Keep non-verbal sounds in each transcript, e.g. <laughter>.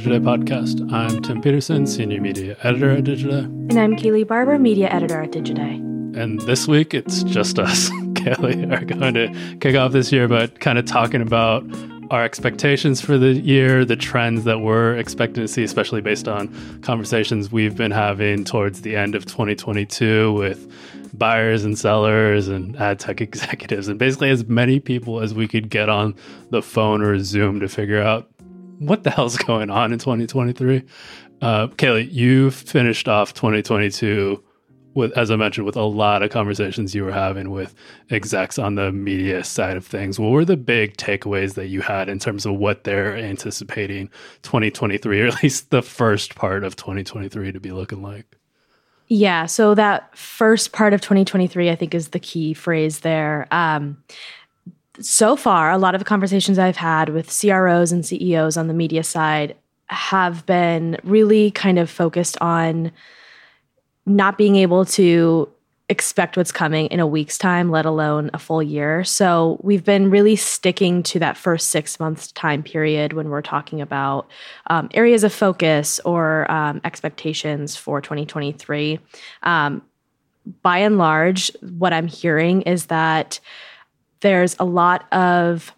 Digiday podcast. I'm Tim Peterson, Senior Media Editor at Digiday. And I'm Kayleigh Barber, Media Editor at Digiday. And this week, it's just us, <laughs> Kayleigh, are going to kick off this year, but kind of talking about our expectations for the year, the trends that we're expecting to see, especially based on conversations we've been having towards the end of 2022 with buyers and sellers and ad tech <laughs> executives, and basically as many people as we could get on the phone or Zoom to figure out what the hell's going on in 2023. Uh, Kayleigh, you finished off 2022 with, as I mentioned, with a lot of conversations you were having with execs on the media side of things. What were the big takeaways that you had in terms of what they're anticipating 2023, or at least the first part of 2023 to be looking like? Yeah. So that first part of 2023, I think, is the key phrase there. Um, so far, a lot of the conversations I've had with CROs and CEOs on the media side have been really kind of focused on not being able to expect what's coming in a week's time, let alone a full year. So we've been really sticking to that first six months time period when we're talking about um, areas of focus or um, expectations for 2023. Um, by and large, what I'm hearing is that there's a lot of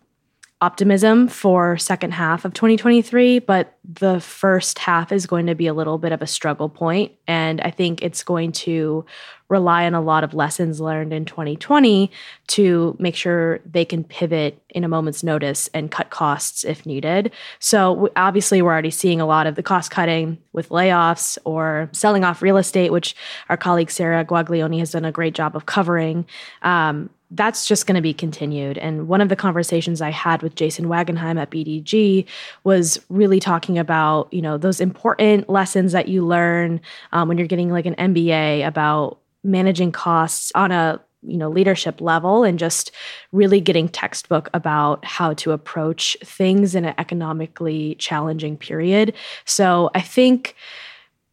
optimism for second half of 2023 but the first half is going to be a little bit of a struggle point. And i think it's going to rely on a lot of lessons learned in 2020 to make sure they can pivot in a moment's notice and cut costs if needed. So, obviously, we're already seeing a lot of the cost cutting with layoffs or selling off real estate, which our colleague Sarah Guaglione has done a great job of covering. Um, that's just going to be continued. And one of the conversations I had with Jason Wagenheim at BDG was really talking about, you know, those important lessons that you learn um, when you're getting like an MBA about managing costs on a you know leadership level and just really getting textbook about how to approach things in an economically challenging period. So i think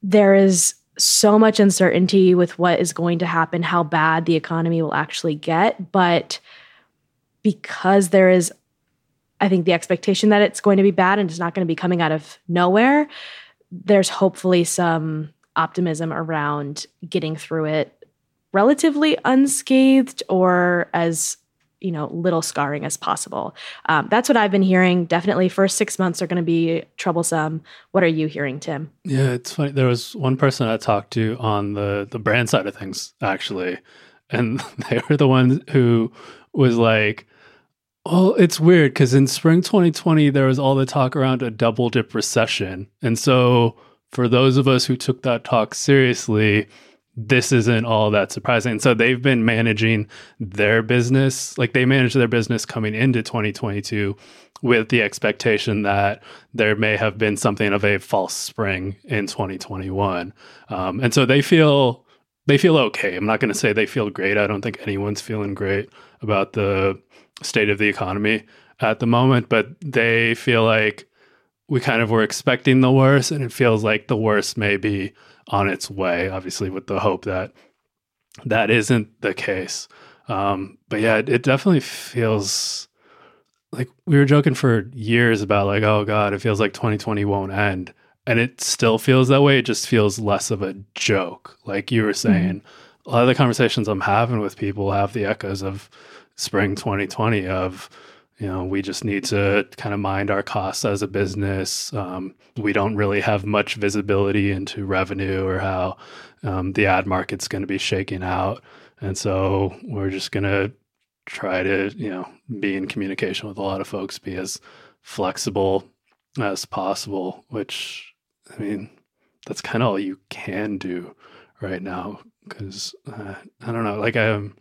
there is so much uncertainty with what is going to happen how bad the economy will actually get but because there is i think the expectation that it's going to be bad and it's not going to be coming out of nowhere there's hopefully some optimism around getting through it relatively unscathed or as you know little scarring as possible. Um, that's what i've been hearing. Definitely first six months are going to be troublesome. What are you hearing tim? Yeah it's funny. There was one person i talked to on the the brand side of things actually and <laughs> they were the ones who was like well it's weird because in spring 2020 there was all the talk around a double dip recession. And so for those of us who took that talk seriously this isn't all that surprising. So they've been managing their business, like they managed their business coming into 2022 with the expectation that there may have been something of a false spring in 2021. Um, and so they feel they feel okay. I'm not going to say they feel great. I don't think anyone's feeling great about the state of the economy at the moment, but they feel like we kind of were expecting the worst and it feels like the worst may be on its way, obviously, with the hope that that isn't the case. Um, but yeah, it, it definitely feels like we were joking for years about like, oh God, it feels like 2020 won't end. And it still feels that way. It just feels less of a joke. Like you were mm-hmm. saying, mm-hmm. a lot of the conversations I'm having with people have the echoes of spring 2020 of, you know, we just need to kind of mind our costs as a business. Um, we don't really have much visibility into revenue or how um, the ad market's going to be shaking out. And so we're just going to try to, you know, be in communication with a lot of folks, be as flexible as possible, which, I mean, that's kind of all you can do right now. Cause uh, I don't know, like I am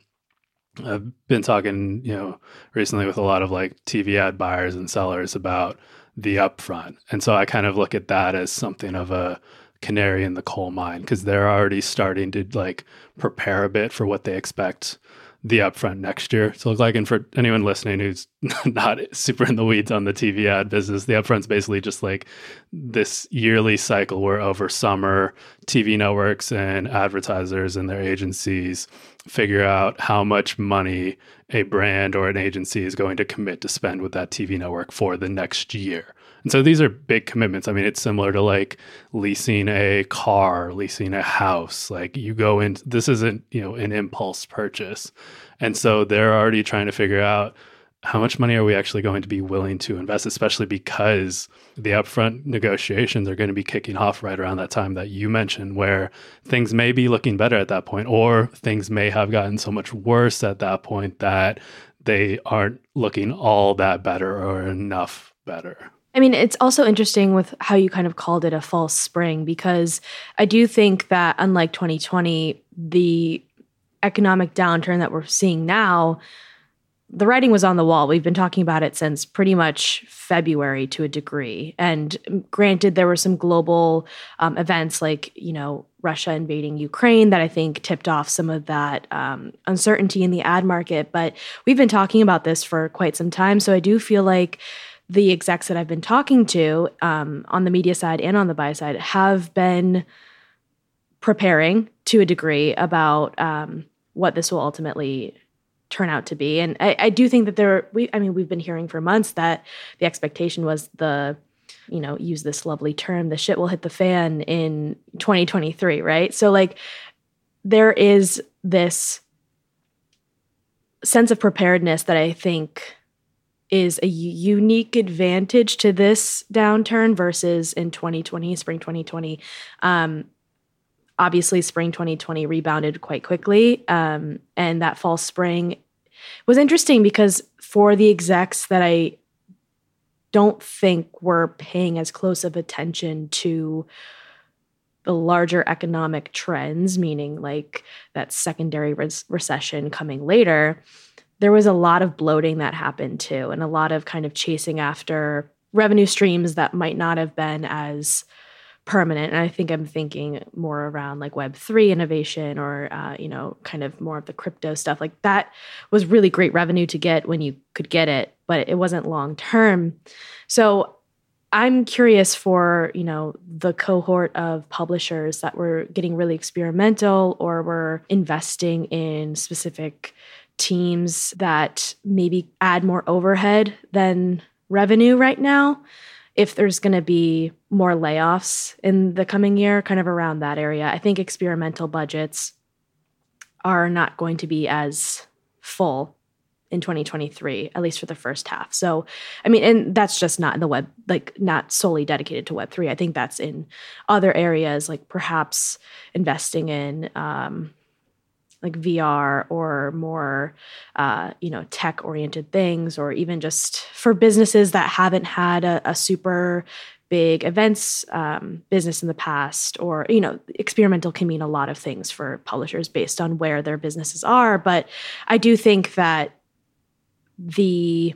I've been talking, you know, recently with a lot of like TV ad buyers and sellers about the upfront. And so I kind of look at that as something of a canary in the coal mine because they're already starting to like prepare a bit for what they expect the upfront next year to look like. And for anyone listening who's <laughs> not super in the weeds on the TV ad business, the upfront's basically just like this yearly cycle where over summer, TV networks and advertisers and their agencies figure out how much money a brand or an agency is going to commit to spend with that TV network for the next year. And so these are big commitments. I mean, it's similar to like leasing a car, leasing a house. Like you go in, this isn't, you know, an impulse purchase. And so they're already trying to figure out how much money are we actually going to be willing to invest, especially because the upfront negotiations are going to be kicking off right around that time that you mentioned, where things may be looking better at that point, or things may have gotten so much worse at that point that they aren't looking all that better or enough better. I mean, it's also interesting with how you kind of called it a false spring because I do think that unlike 2020, the economic downturn that we're seeing now the writing was on the wall. We've been talking about it since pretty much February to a degree. And granted, there were some global um, events like, you know, Russia invading Ukraine that I think tipped off some of that um, uncertainty in the ad market. But we've been talking about this for quite some time. So I do feel like the execs that I've been talking to um, on the media side and on the buy side have been preparing to a degree about um, what this will ultimately turn out to be. And I, I do think that there, we, I mean, we've been hearing for months that the expectation was the, you know, use this lovely term, the shit will hit the fan in 2023, right? So, like, there is this sense of preparedness that I think is a unique advantage to this downturn versus in 2020, spring 2020. Um, obviously spring 2020 rebounded quite quickly um, and that fall spring was interesting because for the execs that i don't think were paying as close of attention to the larger economic trends meaning like that secondary res- recession coming later there was a lot of bloating that happened too and a lot of kind of chasing after revenue streams that might not have been as permanent. And i think i'm thinking more around like web3 innovation or uh, you know kind of more of the crypto stuff. Like that was really great revenue to get when you could get it but it wasn't long term. So i'm curious for you know the cohort of publishers that were getting really experimental or were investing in specific teams that maybe add more overhead than revenue right now if there's going to be more layoffs in the coming year, kind of around that area. I think experimental budgets are not going to be as full in 2023 at least for the first half so i mean and that's just not in the web like not solely dedicated to web3 i think that's in other areas like perhaps investing in um, like VR or more, uh, you know, tech oriented things, or even just for businesses that haven't had a, a super big events um, business in the past, or, you know, experimental can mean a lot of things for publishers based on where their businesses are. But I do think that the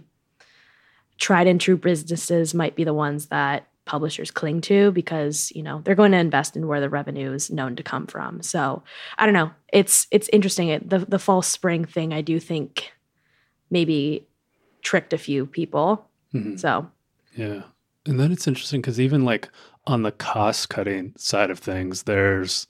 tried and true businesses might be the ones that publishers cling to because you know they're going to invest in where the revenue is known to come from. So i don't know. It's it's interesting. It, the the false spring thing i do think maybe tricked a few people. Mm-hmm. so. Yeah. And then it's interesting because even like on the cost cutting side of things there's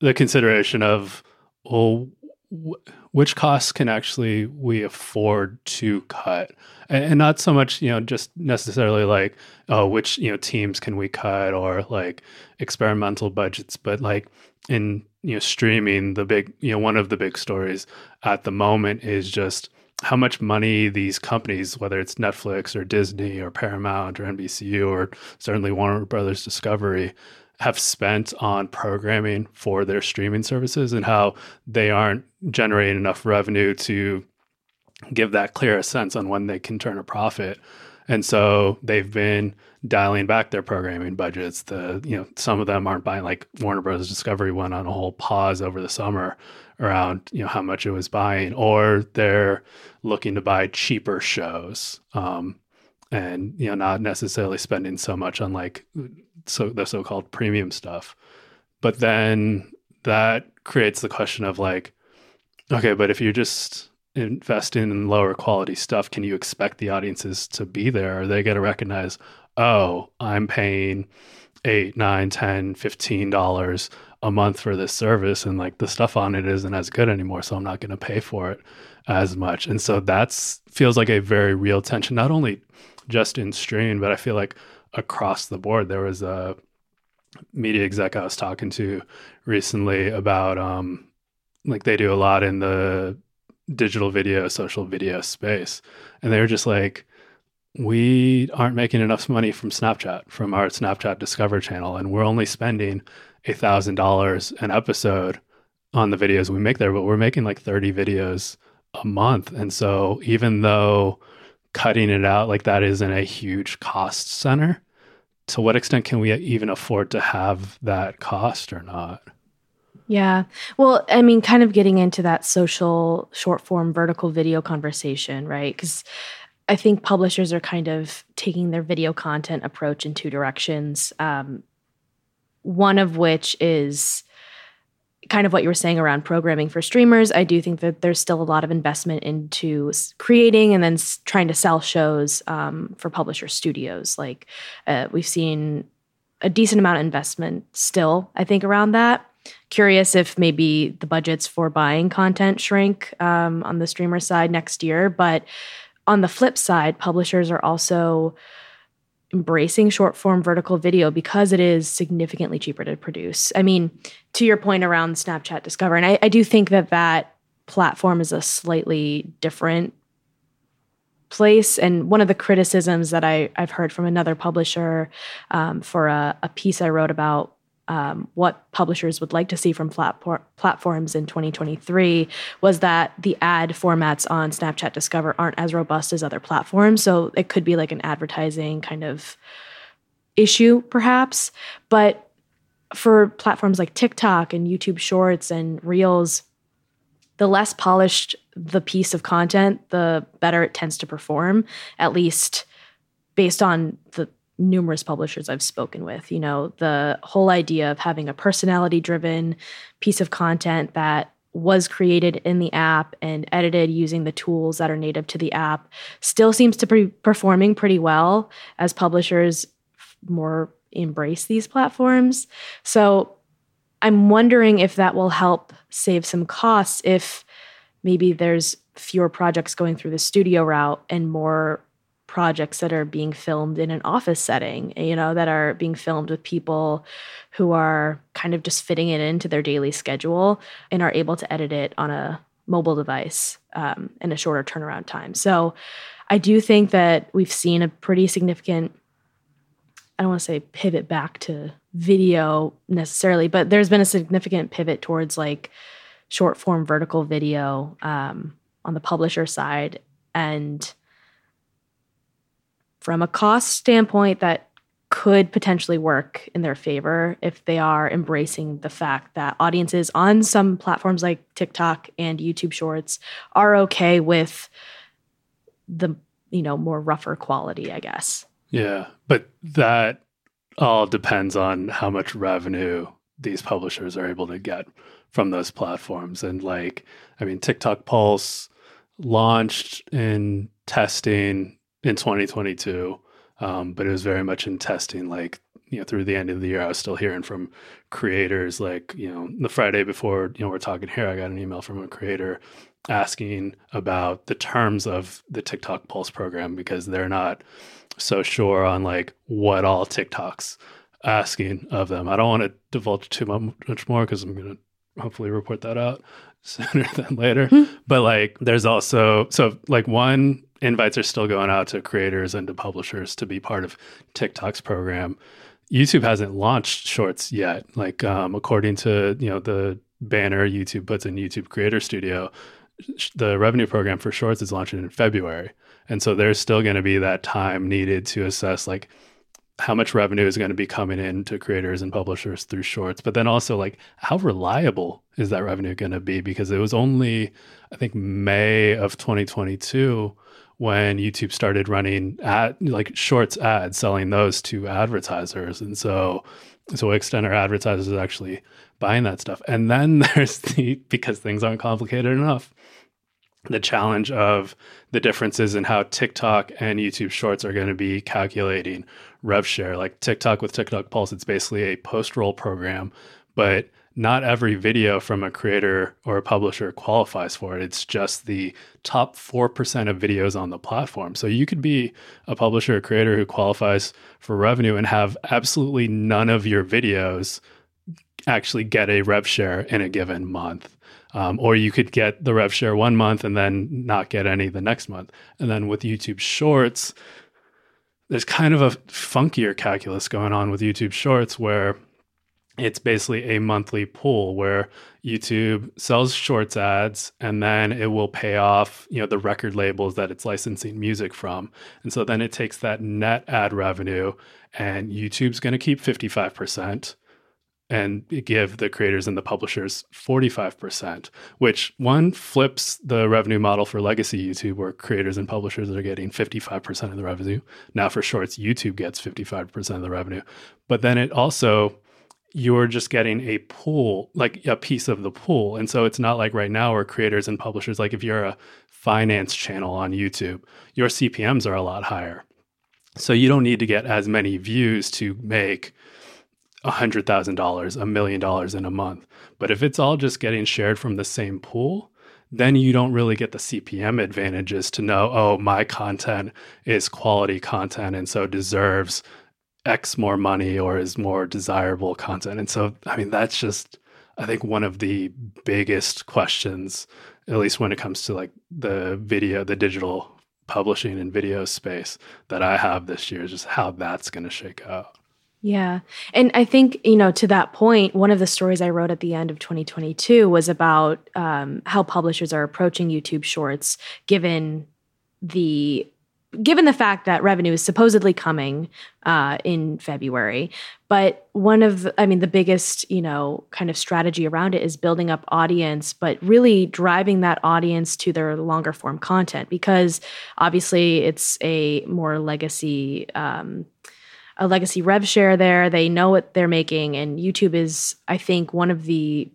the consideration of well which costs can actually we afford to cut? And, not so much you know just necessarily like oh which you know teams can we cut or like experimental budgets but like in you know streaming the big you know one of the big stories at the moment is just how much money these companies whether it's netflix or disney or paramount or nbcu or certainly warner brothers discovery have spent on programming for their streaming services and how they aren't generating enough revenue to give that clear sense on when they can turn a profit. And so they've been dialing back their programming budgets. The you know some of them aren't buying like Warner Bros. Discovery went on a whole pause over the summer around you know how much it was buying, or they're looking to buy cheaper shows. Um, and you know not necessarily spending so much on like so the so-called premium stuff. But then that creates the question of like okay but if you're just investing in lower quality stuff can you expect the audiences to be there? Are they going to recognize oh i'm paying eight nine ten fifteen dollars a month for this service and like the stuff on it isn't as good anymore so i'm not going to pay for it as much? And so that's feels like a very real tension not only just in streaming, but I feel like across the board. There was a media exec I was talking to recently about um, like they do a lot in the digital video, social video space, and they were just like, we aren't making enough money from Snapchat from our Snapchat Discover channel, and we're only spending a thousand dollars an episode on the videos we make there, but we're making like 30 videos a month. And so even though cutting it out like that isn't a huge cost center, to what extent can we even afford to have that cost or not? Yeah. Well, I mean, kind of getting into that social short form vertical video conversation, right? Because I think publishers are kind of taking their video content approach in two directions. Um, one of which is kind of what you were saying around programming for streamers. I do think that there's still a lot of investment into creating and then trying to sell shows um, for publisher studios. Like uh, we've seen a decent amount of investment still, I think, around that. Curious if maybe the budgets for buying content shrink um, on the streamer side next year. But on the flip side, publishers are also embracing short form vertical video because it is significantly cheaper to produce. I mean, to your point around Snapchat Discover, and I, I do think that that platform is a slightly different place. And one of the criticisms that I, I've heard from another publisher um, for a, a piece I wrote about um, what publishers would like to see from platform, platforms in 2023 was that the ad formats on Snapchat Discover aren't as robust as other platforms. So it could be like an advertising kind of issue, perhaps. But for platforms like TikTok and YouTube Shorts and Reels, the less polished the piece of content, the better it tends to perform, at least based on the numerous publishers I've spoken with. You know, the whole idea of having a personality driven piece of content that was created in the app and edited using the tools that are native to the app still seems to be performing pretty well as publishers more embrace these platforms. So I'm wondering if that will help save some costs if maybe there's fewer projects going through the studio route and more projects that are being filmed in an office setting, you know, that are being filmed with people who are kind of just fitting it into their daily schedule and are able to edit it on a mobile device um, in a shorter turnaround time. So I do think that we've seen a pretty significant, I don't want to say pivot back to video necessarily, but there's been a significant pivot towards like short form vertical video um, on the publisher side. And from a cost standpoint that could potentially work in their favor if they are embracing the fact that audiences on some platforms like TikTok and YouTube Shorts are okay with the you know more rougher quality, I guess. Yeah, but that all depends on how much revenue these publishers are able to get from those platforms and like I mean TikTok Pulse launched in testing in 2022. Um, but it was very much in testing, like, you know, through the end of the year, I was still hearing from creators like, you know, the Friday before, you know, we're talking here, I got an email from a creator asking about the terms of the TikTok Pulse program because they're not so sure on like what all TikTok's asking of them. I don't want to divulge too much more because I'm going to hopefully report that out <laughs> sooner than later. Mm-hmm. But like, there's also, so like one invites are still going out to creators and to publishers to be part of TikTok's program. YouTube hasn't launched Shorts yet. Like um, according to you know the banner YouTube puts in YouTube Creator Studio, the revenue program for Shorts is launching in February, and so there's still going to be that time needed to assess like how much revenue is going to be coming in to creators and publishers through shorts but then also like how reliable is that revenue going to be because it was only i think may of 2022 when YouTube started running ad like shorts ads, selling those to advertisers. And so so extent are advertisers actually buying that stuff. And then <laughs> there's the because things aren't complicated enough, the challenge of the differences in how TikTok and YouTube Shorts are going to be calculating rev share. Like TikTok with TikTok Pulse, it's basically a post roll program, but not every video from a creator or a publisher qualifies for it. It's just the top 4% of videos on the platform. So you could be a publisher or creator who qualifies for revenue and have absolutely none of your videos actually get a rev share in a given month. Um, or you could get the rev share one month and then not get any the next month. And then with YouTube Shorts, there's kind of a funkier calculus going on with YouTube Shorts where it's basically a monthly pool where YouTube sells shorts ads and then it will pay off, you know, the record labels that it's licensing music from. And so then it takes that net ad revenue and YouTube's going to keep 55% and give the creators and the publishers 45%, which one flips the revenue model for legacy YouTube, where creators and publishers are getting 55% of the revenue. Now, for shorts, YouTube gets 55% of the revenue. But then it also, you're just getting a pool, like a piece of the pool. And so it's not like right now where creators and publishers, like if you're a finance channel on YouTube, your CPMs are a lot higher. So you don't need to get as many views to make $100,000, a million dollars in a month. But if it's all just getting shared from the same pool, then you don't really get the CPM advantages to know, oh, my content is quality content and so deserves X more money or is more desirable content. And so, I mean, that's just, I think, one of the biggest questions, at least when it comes to like the video, the digital publishing and video space that I have this year is just how that's going to shake out. Yeah. And I think, you know, to that point, one of the stories I wrote at the end of 2022 was about um, how publishers are approaching YouTube Shorts given the given the fact that revenue is supposedly coming uh, in February, but one of I mean the biggest you know kind of strategy around it is building up audience, but really driving that audience to their longer form content because obviously it's a more legacy. Um, a legacy rev share there. They know what they're making, and YouTube is, I think, one of the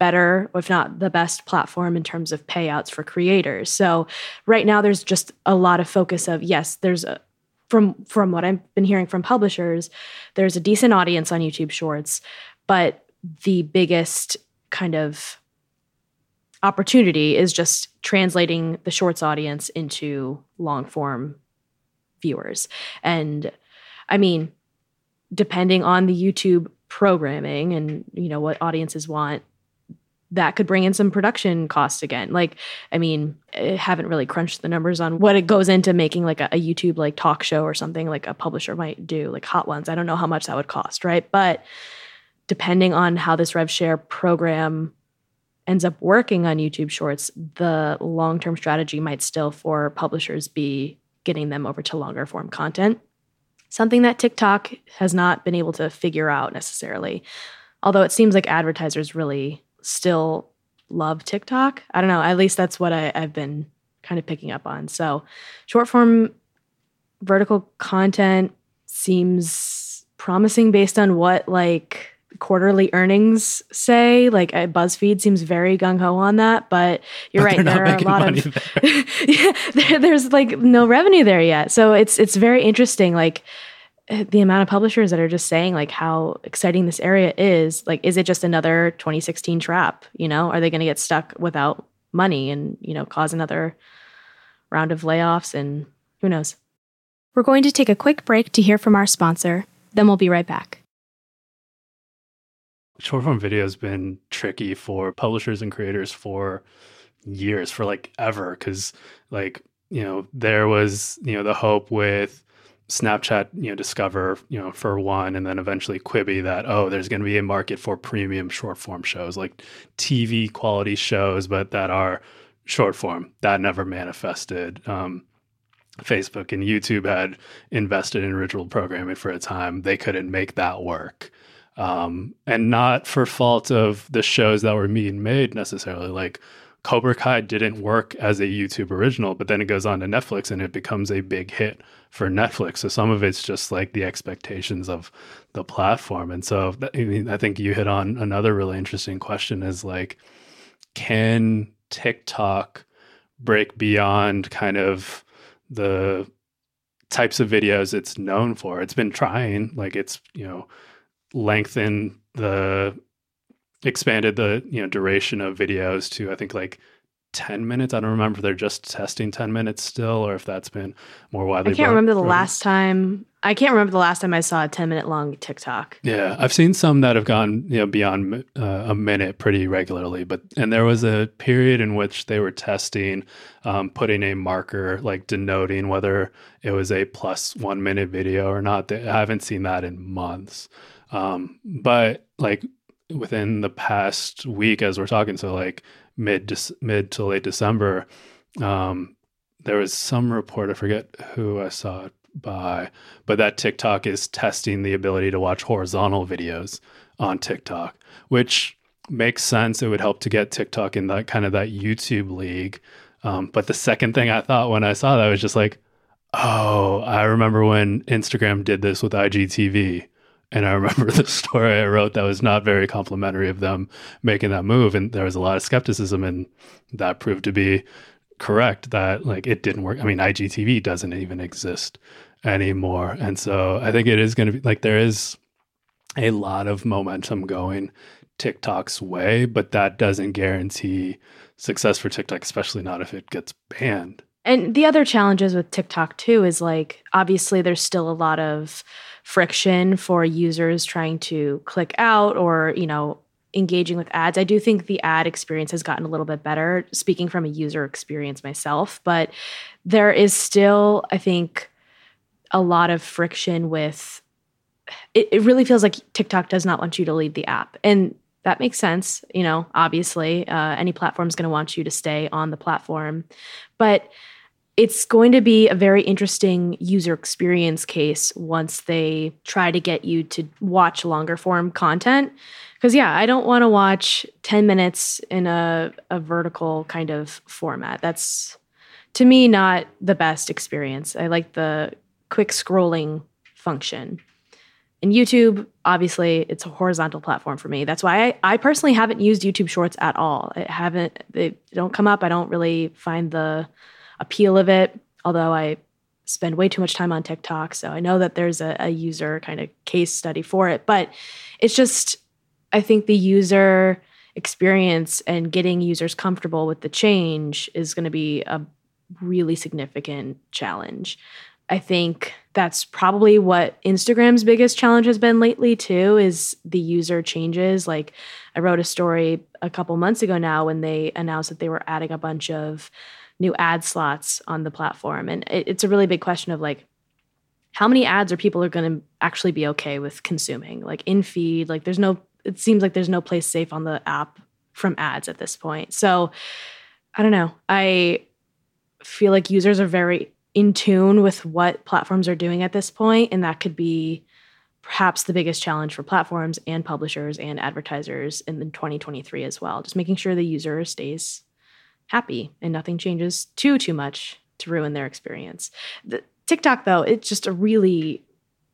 better, if not the best platform in terms of payouts for creators. So right now, there's just a lot of focus of yes, there's a from from what I've been hearing from publishers, there's a decent audience on YouTube Shorts, but the biggest kind of opportunity is just translating the shorts audience into long form viewers and I mean, depending on the YouTube programming and you know what audiences want, that could bring in some production costs again. Like, I mean, I haven't really crunched the numbers on what it goes into making like a, a, YouTube like talk show or something like a publisher might do, like hot ones. I don't know how much that would cost, right? But depending on how this rev share program ends up working on YouTube Shorts, the long term strategy might still for publishers be getting them over to longer form content something that TikTok has not been able to figure out necessarily. Although it seems like advertisers really still love TikTok. I don't know. At least that's what I, I've been kind of picking up on. So, short form vertical content seems promising based on what like quarterly earnings say. Like BuzzFeed seems very gung ho on that, but you're but right. There are a lot of there. <laughs> yeah, there, there's like no revenue there yet, so it's it's very interesting. Like the amount of publishers that are just saying like how exciting this area is. Like, is it just another 2016 trap? You know, are they going to get stuck without money and you know cause another round of layoffs and who knows? We're going to take a quick break to hear from our sponsor. Then we'll be right back short form video has been tricky for publishers and creators for years, for like ever. Cause like, you know, there was, you know, the hope with Snapchat, you know, Discover, you know, for one, and then eventually Quibi that, oh, there's going to be a market for premium short form shows, like TV quality shows, but that are short form. That never manifested. Um, Facebook and YouTube had invested in original programming for a time. They couldn't make that work um, and not for fault of the shows that were being made necessarily. Like Cobra Kai didn't work as a YouTube original, but then it goes on to Netflix and it becomes a big hit for Netflix. So some of it's just like the expectations of the platform. And so I, mean, I think you hit on another really interesting question is like, can TikTok break beyond kind of the types of videos it's known for? It's been trying, like it's, you know, lengthen the expanded the you know duration of videos to I think like 10 minutes. I don't remember if they're just testing 10 minutes still or if that's been more widely. I can't remember the last time. I can't remember the last time I saw a 10 minute long TikTok. Yeah, I've seen some that have gone you know beyond uh, a minute pretty regularly, but and there was a period in which they were testing um, putting a marker like denoting whether it was a plus one minute video or not. I haven't seen that in months, um, but like within the past week as we're talking, so like mid mid to late December, um, there was some report. I forget who I saw it by, but that TikTok is testing the ability to watch horizontal videos on TikTok, which makes sense. It would help to get TikTok in that kind of that YouTube league. Um, but the second thing I thought when I saw that was just like, oh, I remember when Instagram did this with IGTV. And I remember <laughs> the story I wrote that was not very complimentary of them making that move. And there was a lot of skepticism, and that proved to be correct that like it didn't work. I mean, IGTV doesn't even exist anymore. And so I think it is going to be like there is a lot of momentum going TikTok's way, but that doesn't guarantee success for TikTok, especially not if it gets banned. And the other challenges with TikTok too is like obviously there's still a lot of friction for users trying to click out or, you know, engaging with ads. I do think the ad experience has gotten a little bit better, speaking from a user experience myself, but there is still, I think, a lot of friction with it, it really feels like TikTok does not want you to leave the app. And that makes sense. You know, obviously, uh, any platform is going to want you to stay on the platform. But it's going to be a very interesting user experience case once they try to get you to watch longer form content. Because, yeah, I don't want to watch 10 minutes in a, a vertical kind of format. That's, to me, not the best experience. I like the quick scrolling function. In YouTube, obviously, it's a horizontal platform for me. That's why I, I personally haven't used YouTube Shorts at all. I haven't, they don't come up. I don't really find the appeal of it, although I spend way too much time on TikTok. So I know that there's a, a user kind of case study for it. But it's just, I think the user experience and getting users comfortable with the change is going to be a really significant challenge. I think that's probably what Instagram's biggest challenge has been lately too is the user changes. Like I wrote a story a couple months ago now when they announced that they were adding a bunch of new ad slots on the platform. And it, it's a really big question of like, how many ads are people are going to actually be okay with consuming? Like in feed, like there's no, it seems like there's no place safe on the app from ads at this point. So I don't know. I feel like users are very in tune with what platforms are doing at this point, and that could be perhaps the biggest challenge for platforms and publishers and advertisers in 2023 as well. Just making sure the user stays happy and nothing changes too too much to ruin their experience. The TikTok though, it's just a really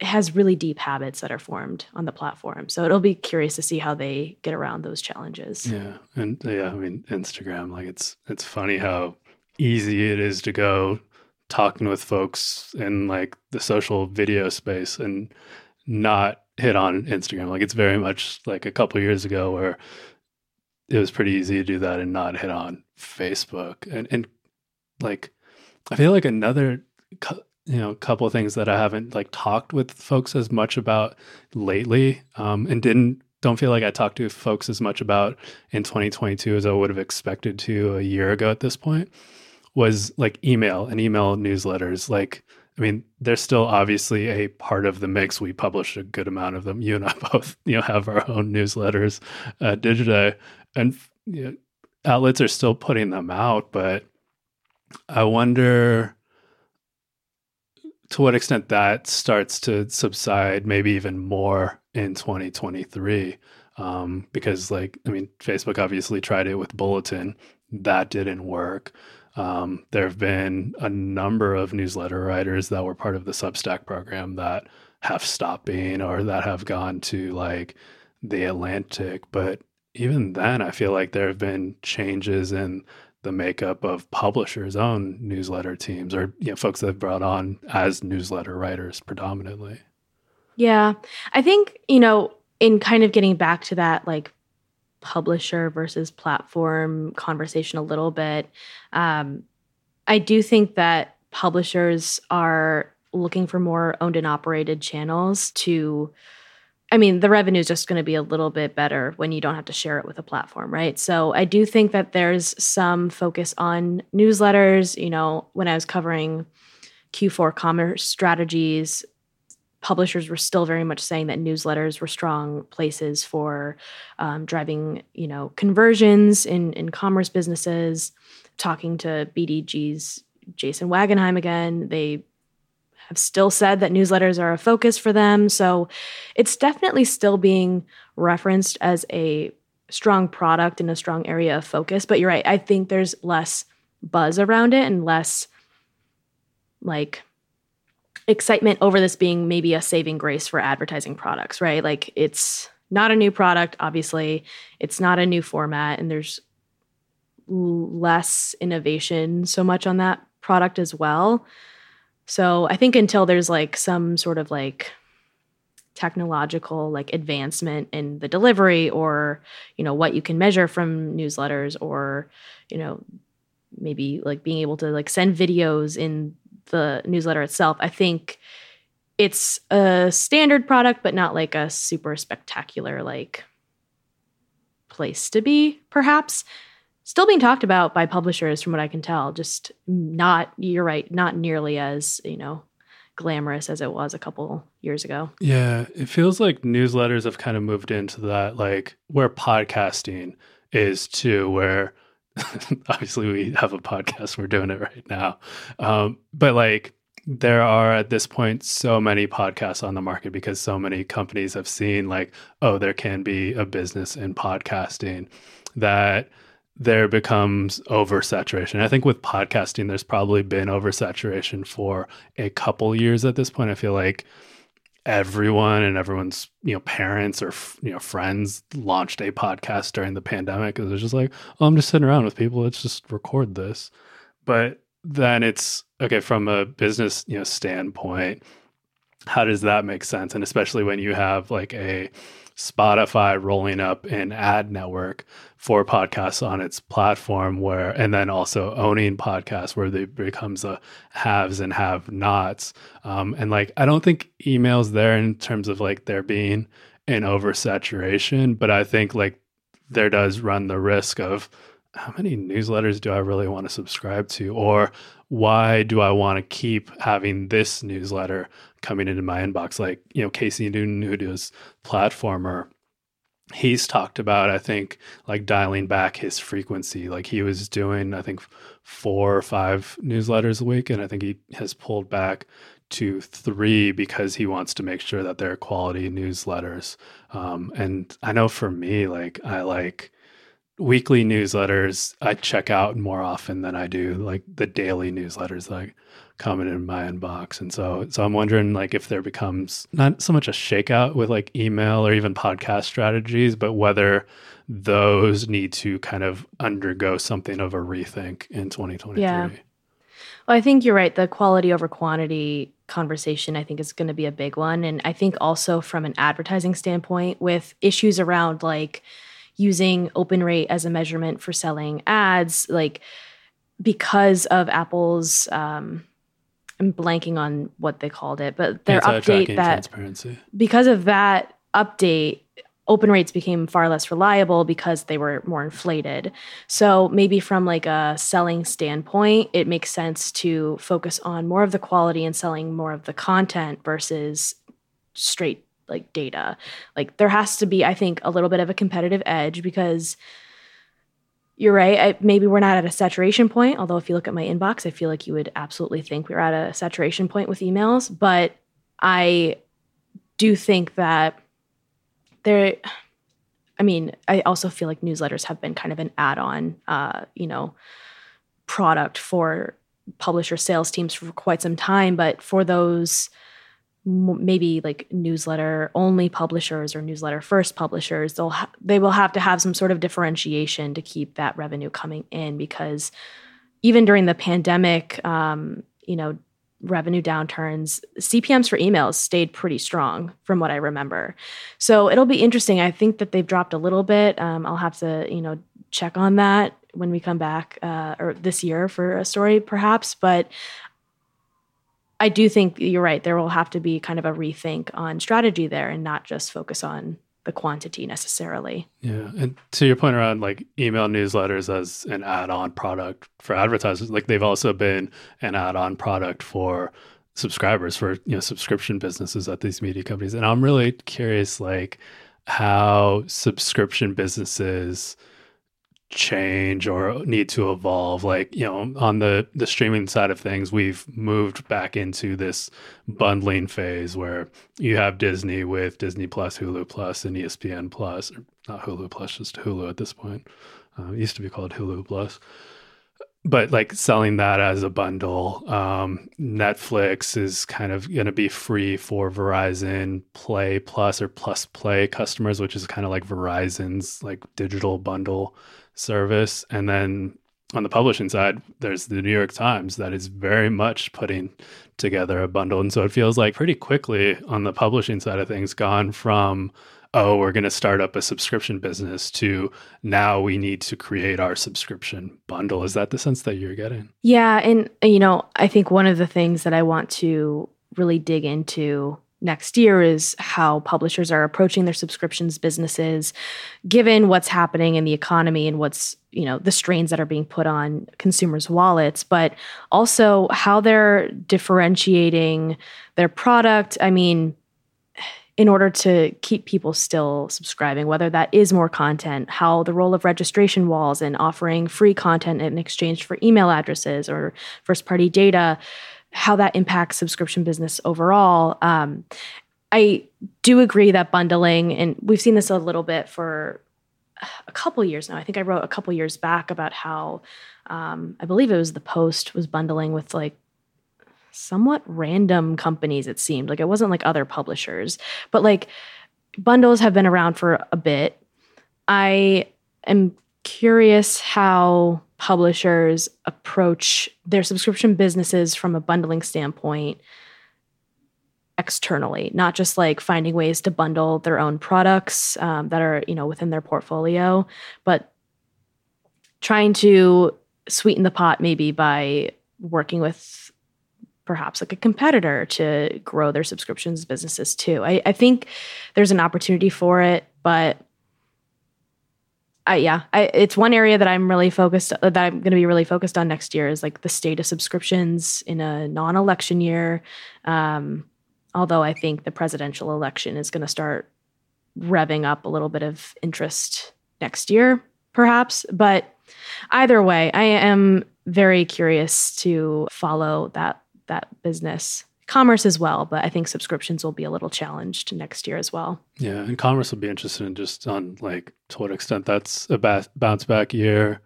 has really deep habits that are formed on the platform. So it'll be curious to see how they get around those challenges. Yeah. And yeah, I mean Instagram like it's it's funny how easy it is to go talking with folks in like the social video space and not hit on Instagram. Like it's very much like a couple years ago where it was pretty easy to do that and not hit on Facebook. And and like I feel like another you know couple things that I haven't like talked with folks as much about lately, um, and didn't don't feel like I talked to folks as much about in 2022 as I would have expected to a year ago at this point was like email and email newsletters. Like, I mean, they're still obviously a part of the mix. We publish a good amount of them. You and I <laughs> both, you know, have our own newsletters Digiday, and you know, outlets are still putting them out. But I wonder to what extent that starts to subside, maybe even more in 2023. Um, because, like, I mean, Facebook obviously tried it with Bulletin, that didn't work. Um, there have been a number of newsletter writers that were part of the Substack program that have stopped being or that have gone to like the Atlantic. But even then, I feel like there have been changes in the makeup of publishers' own newsletter teams or you know, folks that have brought on as newsletter writers predominantly. Yeah. I think, you know, in kind of getting back to that like publisher versus platform conversation a little bit. Um, I do think that publishers are looking for more owned and operated channels to I mean, the revenue is just going to be a little bit better when you don't have to share it with a platform, right? So I do think that there's some focus on newsletters. You know, when I was covering Q4 commerce strategies, publishers were still very much saying that newsletters were strong places for um, driving, you know, conversions in in commerce businesses. Talking to BDG's Jason Wagenheim again, they have still said that newsletters are a focus for them. So it's definitely still being referenced as a strong product and a strong area of focus. But you're right. I think there's less buzz around it and less like excitement over this being maybe a saving grace for advertising products, right? Like it's not a new product, obviously. It's not a new format, and there's less innovation so much on that product as well. So I think until there's like some sort of like technological like advancement in the delivery or you know what you can measure from newsletters or you know maybe like being able to like send videos in the newsletter itself i think it's a standard product but not like a super spectacular like place to be perhaps still being talked about by publishers from what I can tell. Just not, you're right, not nearly as, you know, glamorous as it was a couple years ago. Yeah, it feels like newsletters have kind of moved into that, like where podcasting is too, where <laughs> obviously we have a podcast, we're doing it right now. Um, but like, there are at this point so many podcasts on the market because so many companies have seen like oh there can be a business in podcasting that there becomes oversaturation. I think with podcasting, there's probably been oversaturation for a couple years at this point. I feel like everyone and everyone's you know parents or you know friends launched a podcast during the pandemic because it's just like, oh, I'm just sitting around with people. Let's just record this. But then it's okay from a business you know standpoint. How does that make sense? And especially when you have like a Spotify rolling up an ad network for podcasts on its platform where and then also owning podcasts where they becomes a haves and have nots um, and like i don't think emails there in terms of like there being an oversaturation but i think like there does run the risk of how many newsletters do i really want to subscribe to or why do i want to keep having this newsletter coming into my inbox. Like, you know, Casey Newton, who does platformer, he's talked about, I think, like dialing back his frequency. Like he was doing, I think, four or five newsletters a week. And I think he has pulled back to three because he wants to make sure that they're quality newsletters. Um, and I know for me, like, I like, weekly newsletters I check out more often than I do like the daily newsletters like coming in my inbox. And so so I'm wondering like if there becomes not so much a shakeout with like email or even podcast strategies, but whether those need to kind of undergo something of a rethink in 2023. Yeah. Well, I think you're right. The quality over quantity conversation, I think, is going to be a big one. And I think also from an advertising standpoint, with issues around like using open rate as a measurement for selling ads, like because of Apple's um, I'm blanking on what they called it, but their update that transparency. because of that update, open rates became far less reliable because they were more inflated. So maybe from like a selling standpoint, it makes sense to focus on more of the quality and selling more of the content versus straight like data. Like there has to be, I think, a little bit of a competitive edge because you're right. I, maybe we're not at a saturation point. Although, if you look at my inbox, I feel like you would absolutely think we're at a saturation point with emails. But I do think that there, I mean, I also feel like newsletters have been kind of an add on, uh, you know, product for publisher sales teams for quite some time. But for those, maybe like newsletter only publishers or newsletter first publishers they'll ha- they will have to have some sort of differentiation to keep that revenue coming in because even during the pandemic um, you know revenue downturns, CPMs for emails stayed pretty strong from what I remember. So it'll be interesting. I think that they've dropped a little bit. Um, I'll have to, you know, check on that when we come back uh, or this year for a story, perhaps. But I do think you're right. There will have to be kind of a rethink on strategy there and not just focus on the quantity necessarily. Yeah. And to your point around like email newsletters as an add on product for advertisers, like they've also been an add on product for subscribers for you know subscription businesses at these media companies and i'm really curious like how subscription businesses change or need to evolve like you know on the the streaming side of things we've moved back into this bundling phase where you have disney with disney plus hulu plus and espn plus not hulu plus just hulu at this point. Uh, it used to be called hulu plus. But like selling that as a bundle um, netflix is kind of going to be free for verizon play plus or plus play customers which is kind of like verizon's like digital bundle service. And then on the publishing side, there's the New York Times that is very much putting together a bundle. And so it feels like pretty quickly on the publishing side of things, gone from, oh, we're going to start up a subscription business to now we need to create our subscription bundle. Is that the sense that you're getting? Yeah. And, you know, I think one of the things that I want to really dig into next year is how publishers are approaching their subscriptions businesses given what's happening in the economy and what's you know the strains that are being put on consumers wallets but also how they're differentiating their product. I mean in order to keep people still subscribing whether that is more content how the role of registration walls and offering free content in exchange for email addresses or first party data how that impacts subscription business overall. Um, I do agree that bundling, and we've seen this a little bit for a couple years now. I think I wrote a couple years back about how um, I believe it was the Post was bundling with like somewhat random companies. It seemed like it wasn't like other publishers, but like bundles have been around for a bit. I am curious how publishers approach their subscription businesses from a bundling standpoint externally not just like finding ways to bundle their own products um, that are you know within their portfolio but trying to sweeten the pot maybe by working with perhaps like a competitor to grow their subscriptions businesses too. I, I think there's an opportunity for it but Yeah, I, it's one area that I'm really focused uh, that I'm going to be really focused on next year is like the state of subscriptions in a non-election year. Um, although I think the presidential election is going to start revving up a little bit of interest next year, perhaps. But either way, I am very curious to follow that that business commerce as well, but I think subscriptions will be a little challenged next year as well. Yeah, and commerce will be interested in just on like to what extent that's a ba- bounce back year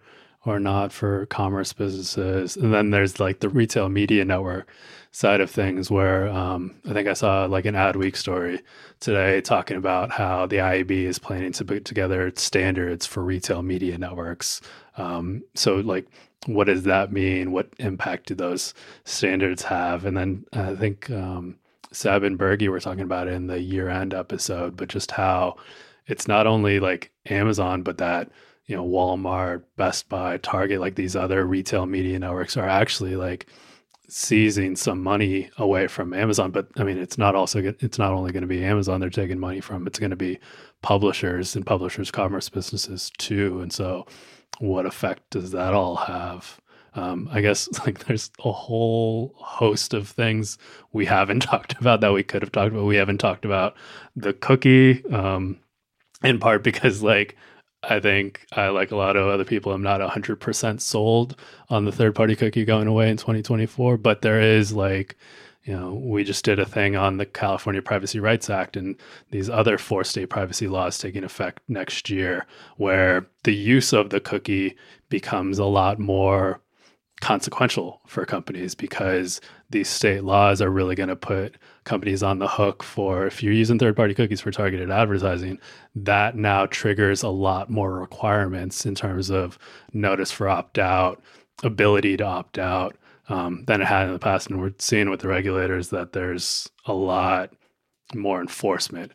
or not for commerce businesses. And then there's like the retail media network side of things where um, I think I saw like an Adweek story today talking about how the IAB is planning to put together standards for retail media networks. Um, so like what does that mean? What impact do those standards have? And then I think um, Seb and Bergie were talking about it in the year end episode, but just how it's not only like Amazon, but that you know Walmart, Best Buy, Target, like these other retail media networks are actually like seizing some money away from Amazon. But I mean, it's not also it's not only going to be Amazon they're taking money from. It's going to be publishers and publishers commerce businesses too. And so what effect does that all have? Um, I guess <laughs> like there's a whole host of things we haven't <laughs> talked about that we could have talked about. We haven't talked about the cookie, um, in part because like I think I like a lot of other people. I'm not 100% sold on the third party cookie going away in 2024, but there is like you know, we just did a thing on the California Privacy Rights Act and these other four state privacy laws taking effect next year, where the use of the cookie becomes a lot more consequential for companies because these state laws are really going to put companies on the hook for if you're using third party cookies for targeted advertising, that now triggers a lot more requirements in terms of notice for opt out, ability to opt out um, than it had in the past. And we're seeing with the regulators that there's a lot more enforcement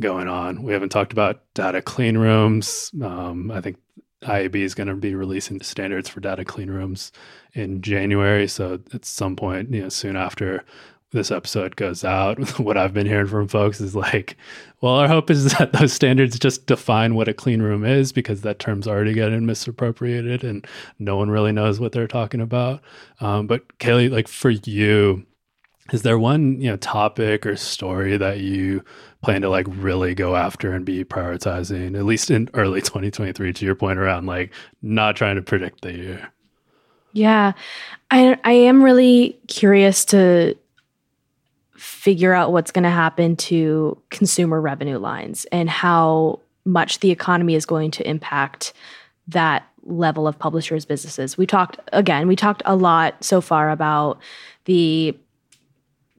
going on. We haven't talked about data clean rooms. Um, I think IAB is going to be releasing standards for data clean rooms in January. So at some point, you know, soon after this episode goes out, <laughs> what I've been hearing from folks is like, well, our hope is <laughs> that those standards just define what a clean room is because that term's already getting misappropriated and no one really knows what they're talking about. Um, but Kayleigh, like for you, is there one you know topic or story that you plan to like really go after and be prioritizing at least in early <laughs> 2023 to your point around like not trying to predict the year yeah i i am really curious to figure out what's going to happen to consumer revenue lines and how much the economy is going to impact that level of publishers businesses. We talked again we talked a lot so far about the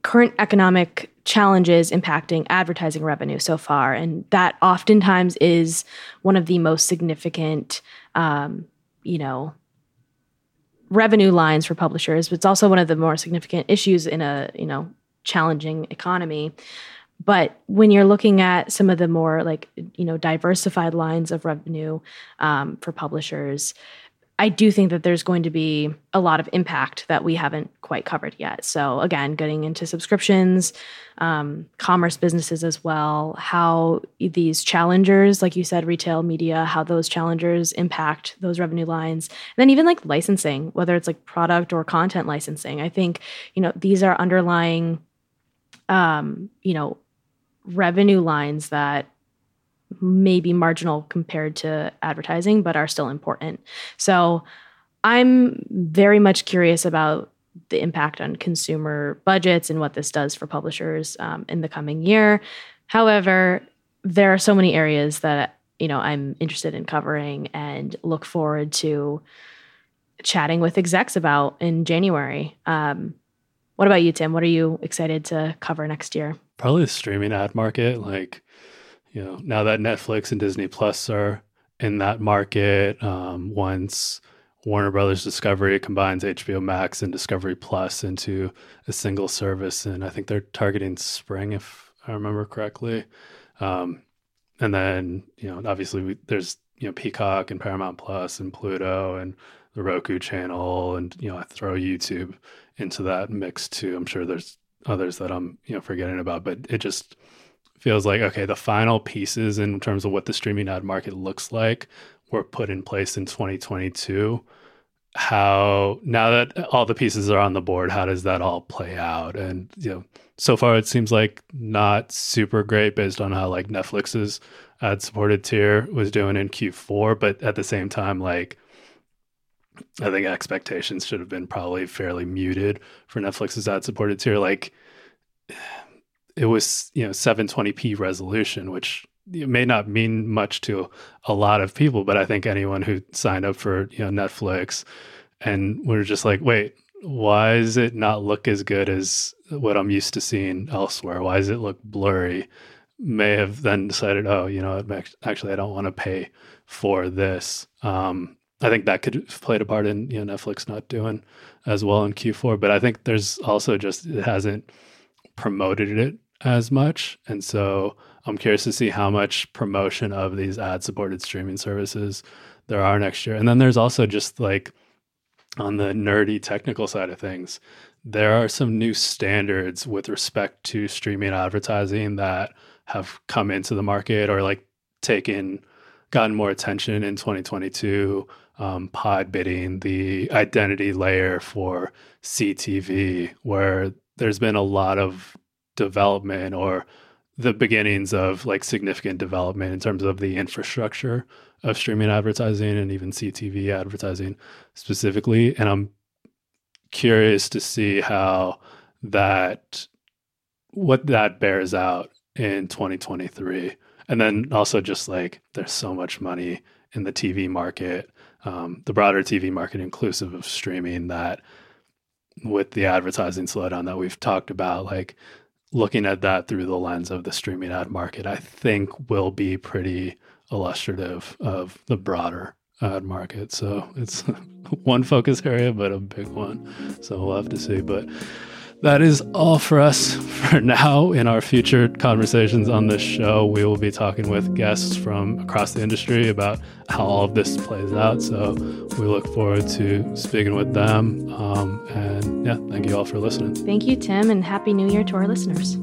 current economic challenges impacting advertising revenue so far and that oftentimes is one of the most significant um, you know revenue lines for publishers. But it's also one of the more significant issues in a you know challenging economy. But when you're looking at some of the more like you know diversified lines of revenue um, for publishers, I do think that there's going to be a lot of impact that we haven't quite covered yet. So again, getting into subscriptions, um, commerce businesses as well, how these challengers, like you said, retail media, how those challengers impact those revenue lines, and then even like licensing, whether it's like product or content licensing. I think you know these are underlying um, you know, revenue lines that may be marginal compared to advertising, but are still important. So I'm very much curious about the impact on consumer budgets and what this does for publishers um, in the coming year. However, there are so many areas that you know I'm interested in covering and look forward to chatting with execs about in January. Um, what about you, Tim? What are you excited to cover next year? Probably the streaming ad market. Like, you know, now that Netflix and Disney Plus are in that market, um, once Warner Brothers Discovery combines HBO Max and Discovery Plus into a single service, and I think they're targeting spring, if I remember correctly. Um, and then, you know, obviously we, there's you know Peacock and Paramount Plus and Pluto and the Roku channel, and you know I throw YouTube into that mix too. I'm sure there's others that I'm you know forgetting about, but it just feels like okay, the final pieces in terms of what the streaming ad market looks like were put in place in 2022. How now that all the pieces are on the board, how does that all play out? And you know, so far it seems like not super great based on how like Netflix's ad supported tier was doing in Q4, but at the same time, like I think expectations should have been probably fairly muted for Netflix's ad supported tier. Like it was, you know, 720p resolution, which may not mean much to a lot of people, but I think anyone who signed up for, you know, Netflix and we're just like, wait, why does it not look as good as what I'm used to seeing elsewhere? Why does it look blurry? May have then decided, oh, you know, actually, I don't want to pay for this. Um, I think that could have played a part in you know Netflix not doing as well in Q4. But I think there's also just it hasn't promoted it as much, and so I'm curious to see how much promotion of these ad-supported streaming services there are next year. And then there's also just like on the nerdy technical side of things, there are some new standards with respect to streaming advertising that have come into the market or like taken gotten more attention in 2022 um, pod bidding, the identity layer for CTV, where there's been a lot of development or the beginnings of like significant development in terms of the infrastructure of streaming advertising and even CTV advertising specifically. And I'm curious to see how that what that bears out in 2023 and then also just like there's so much money in the TV market um, the broader TV market, inclusive of streaming, that with the advertising slowdown that we've talked about, like looking at that through the lens of the streaming ad market, I think will be pretty illustrative of the broader ad market. So it's <laughs> one focus area, but a big one. So we'll have to see. But that is all for us for now. In our future conversations on this show, we will be talking with guests from across the industry about how all of this plays out. So we look forward to speaking with them. Um, and yeah, thank you all for listening. Thank you, Tim, and Happy New Year to our listeners.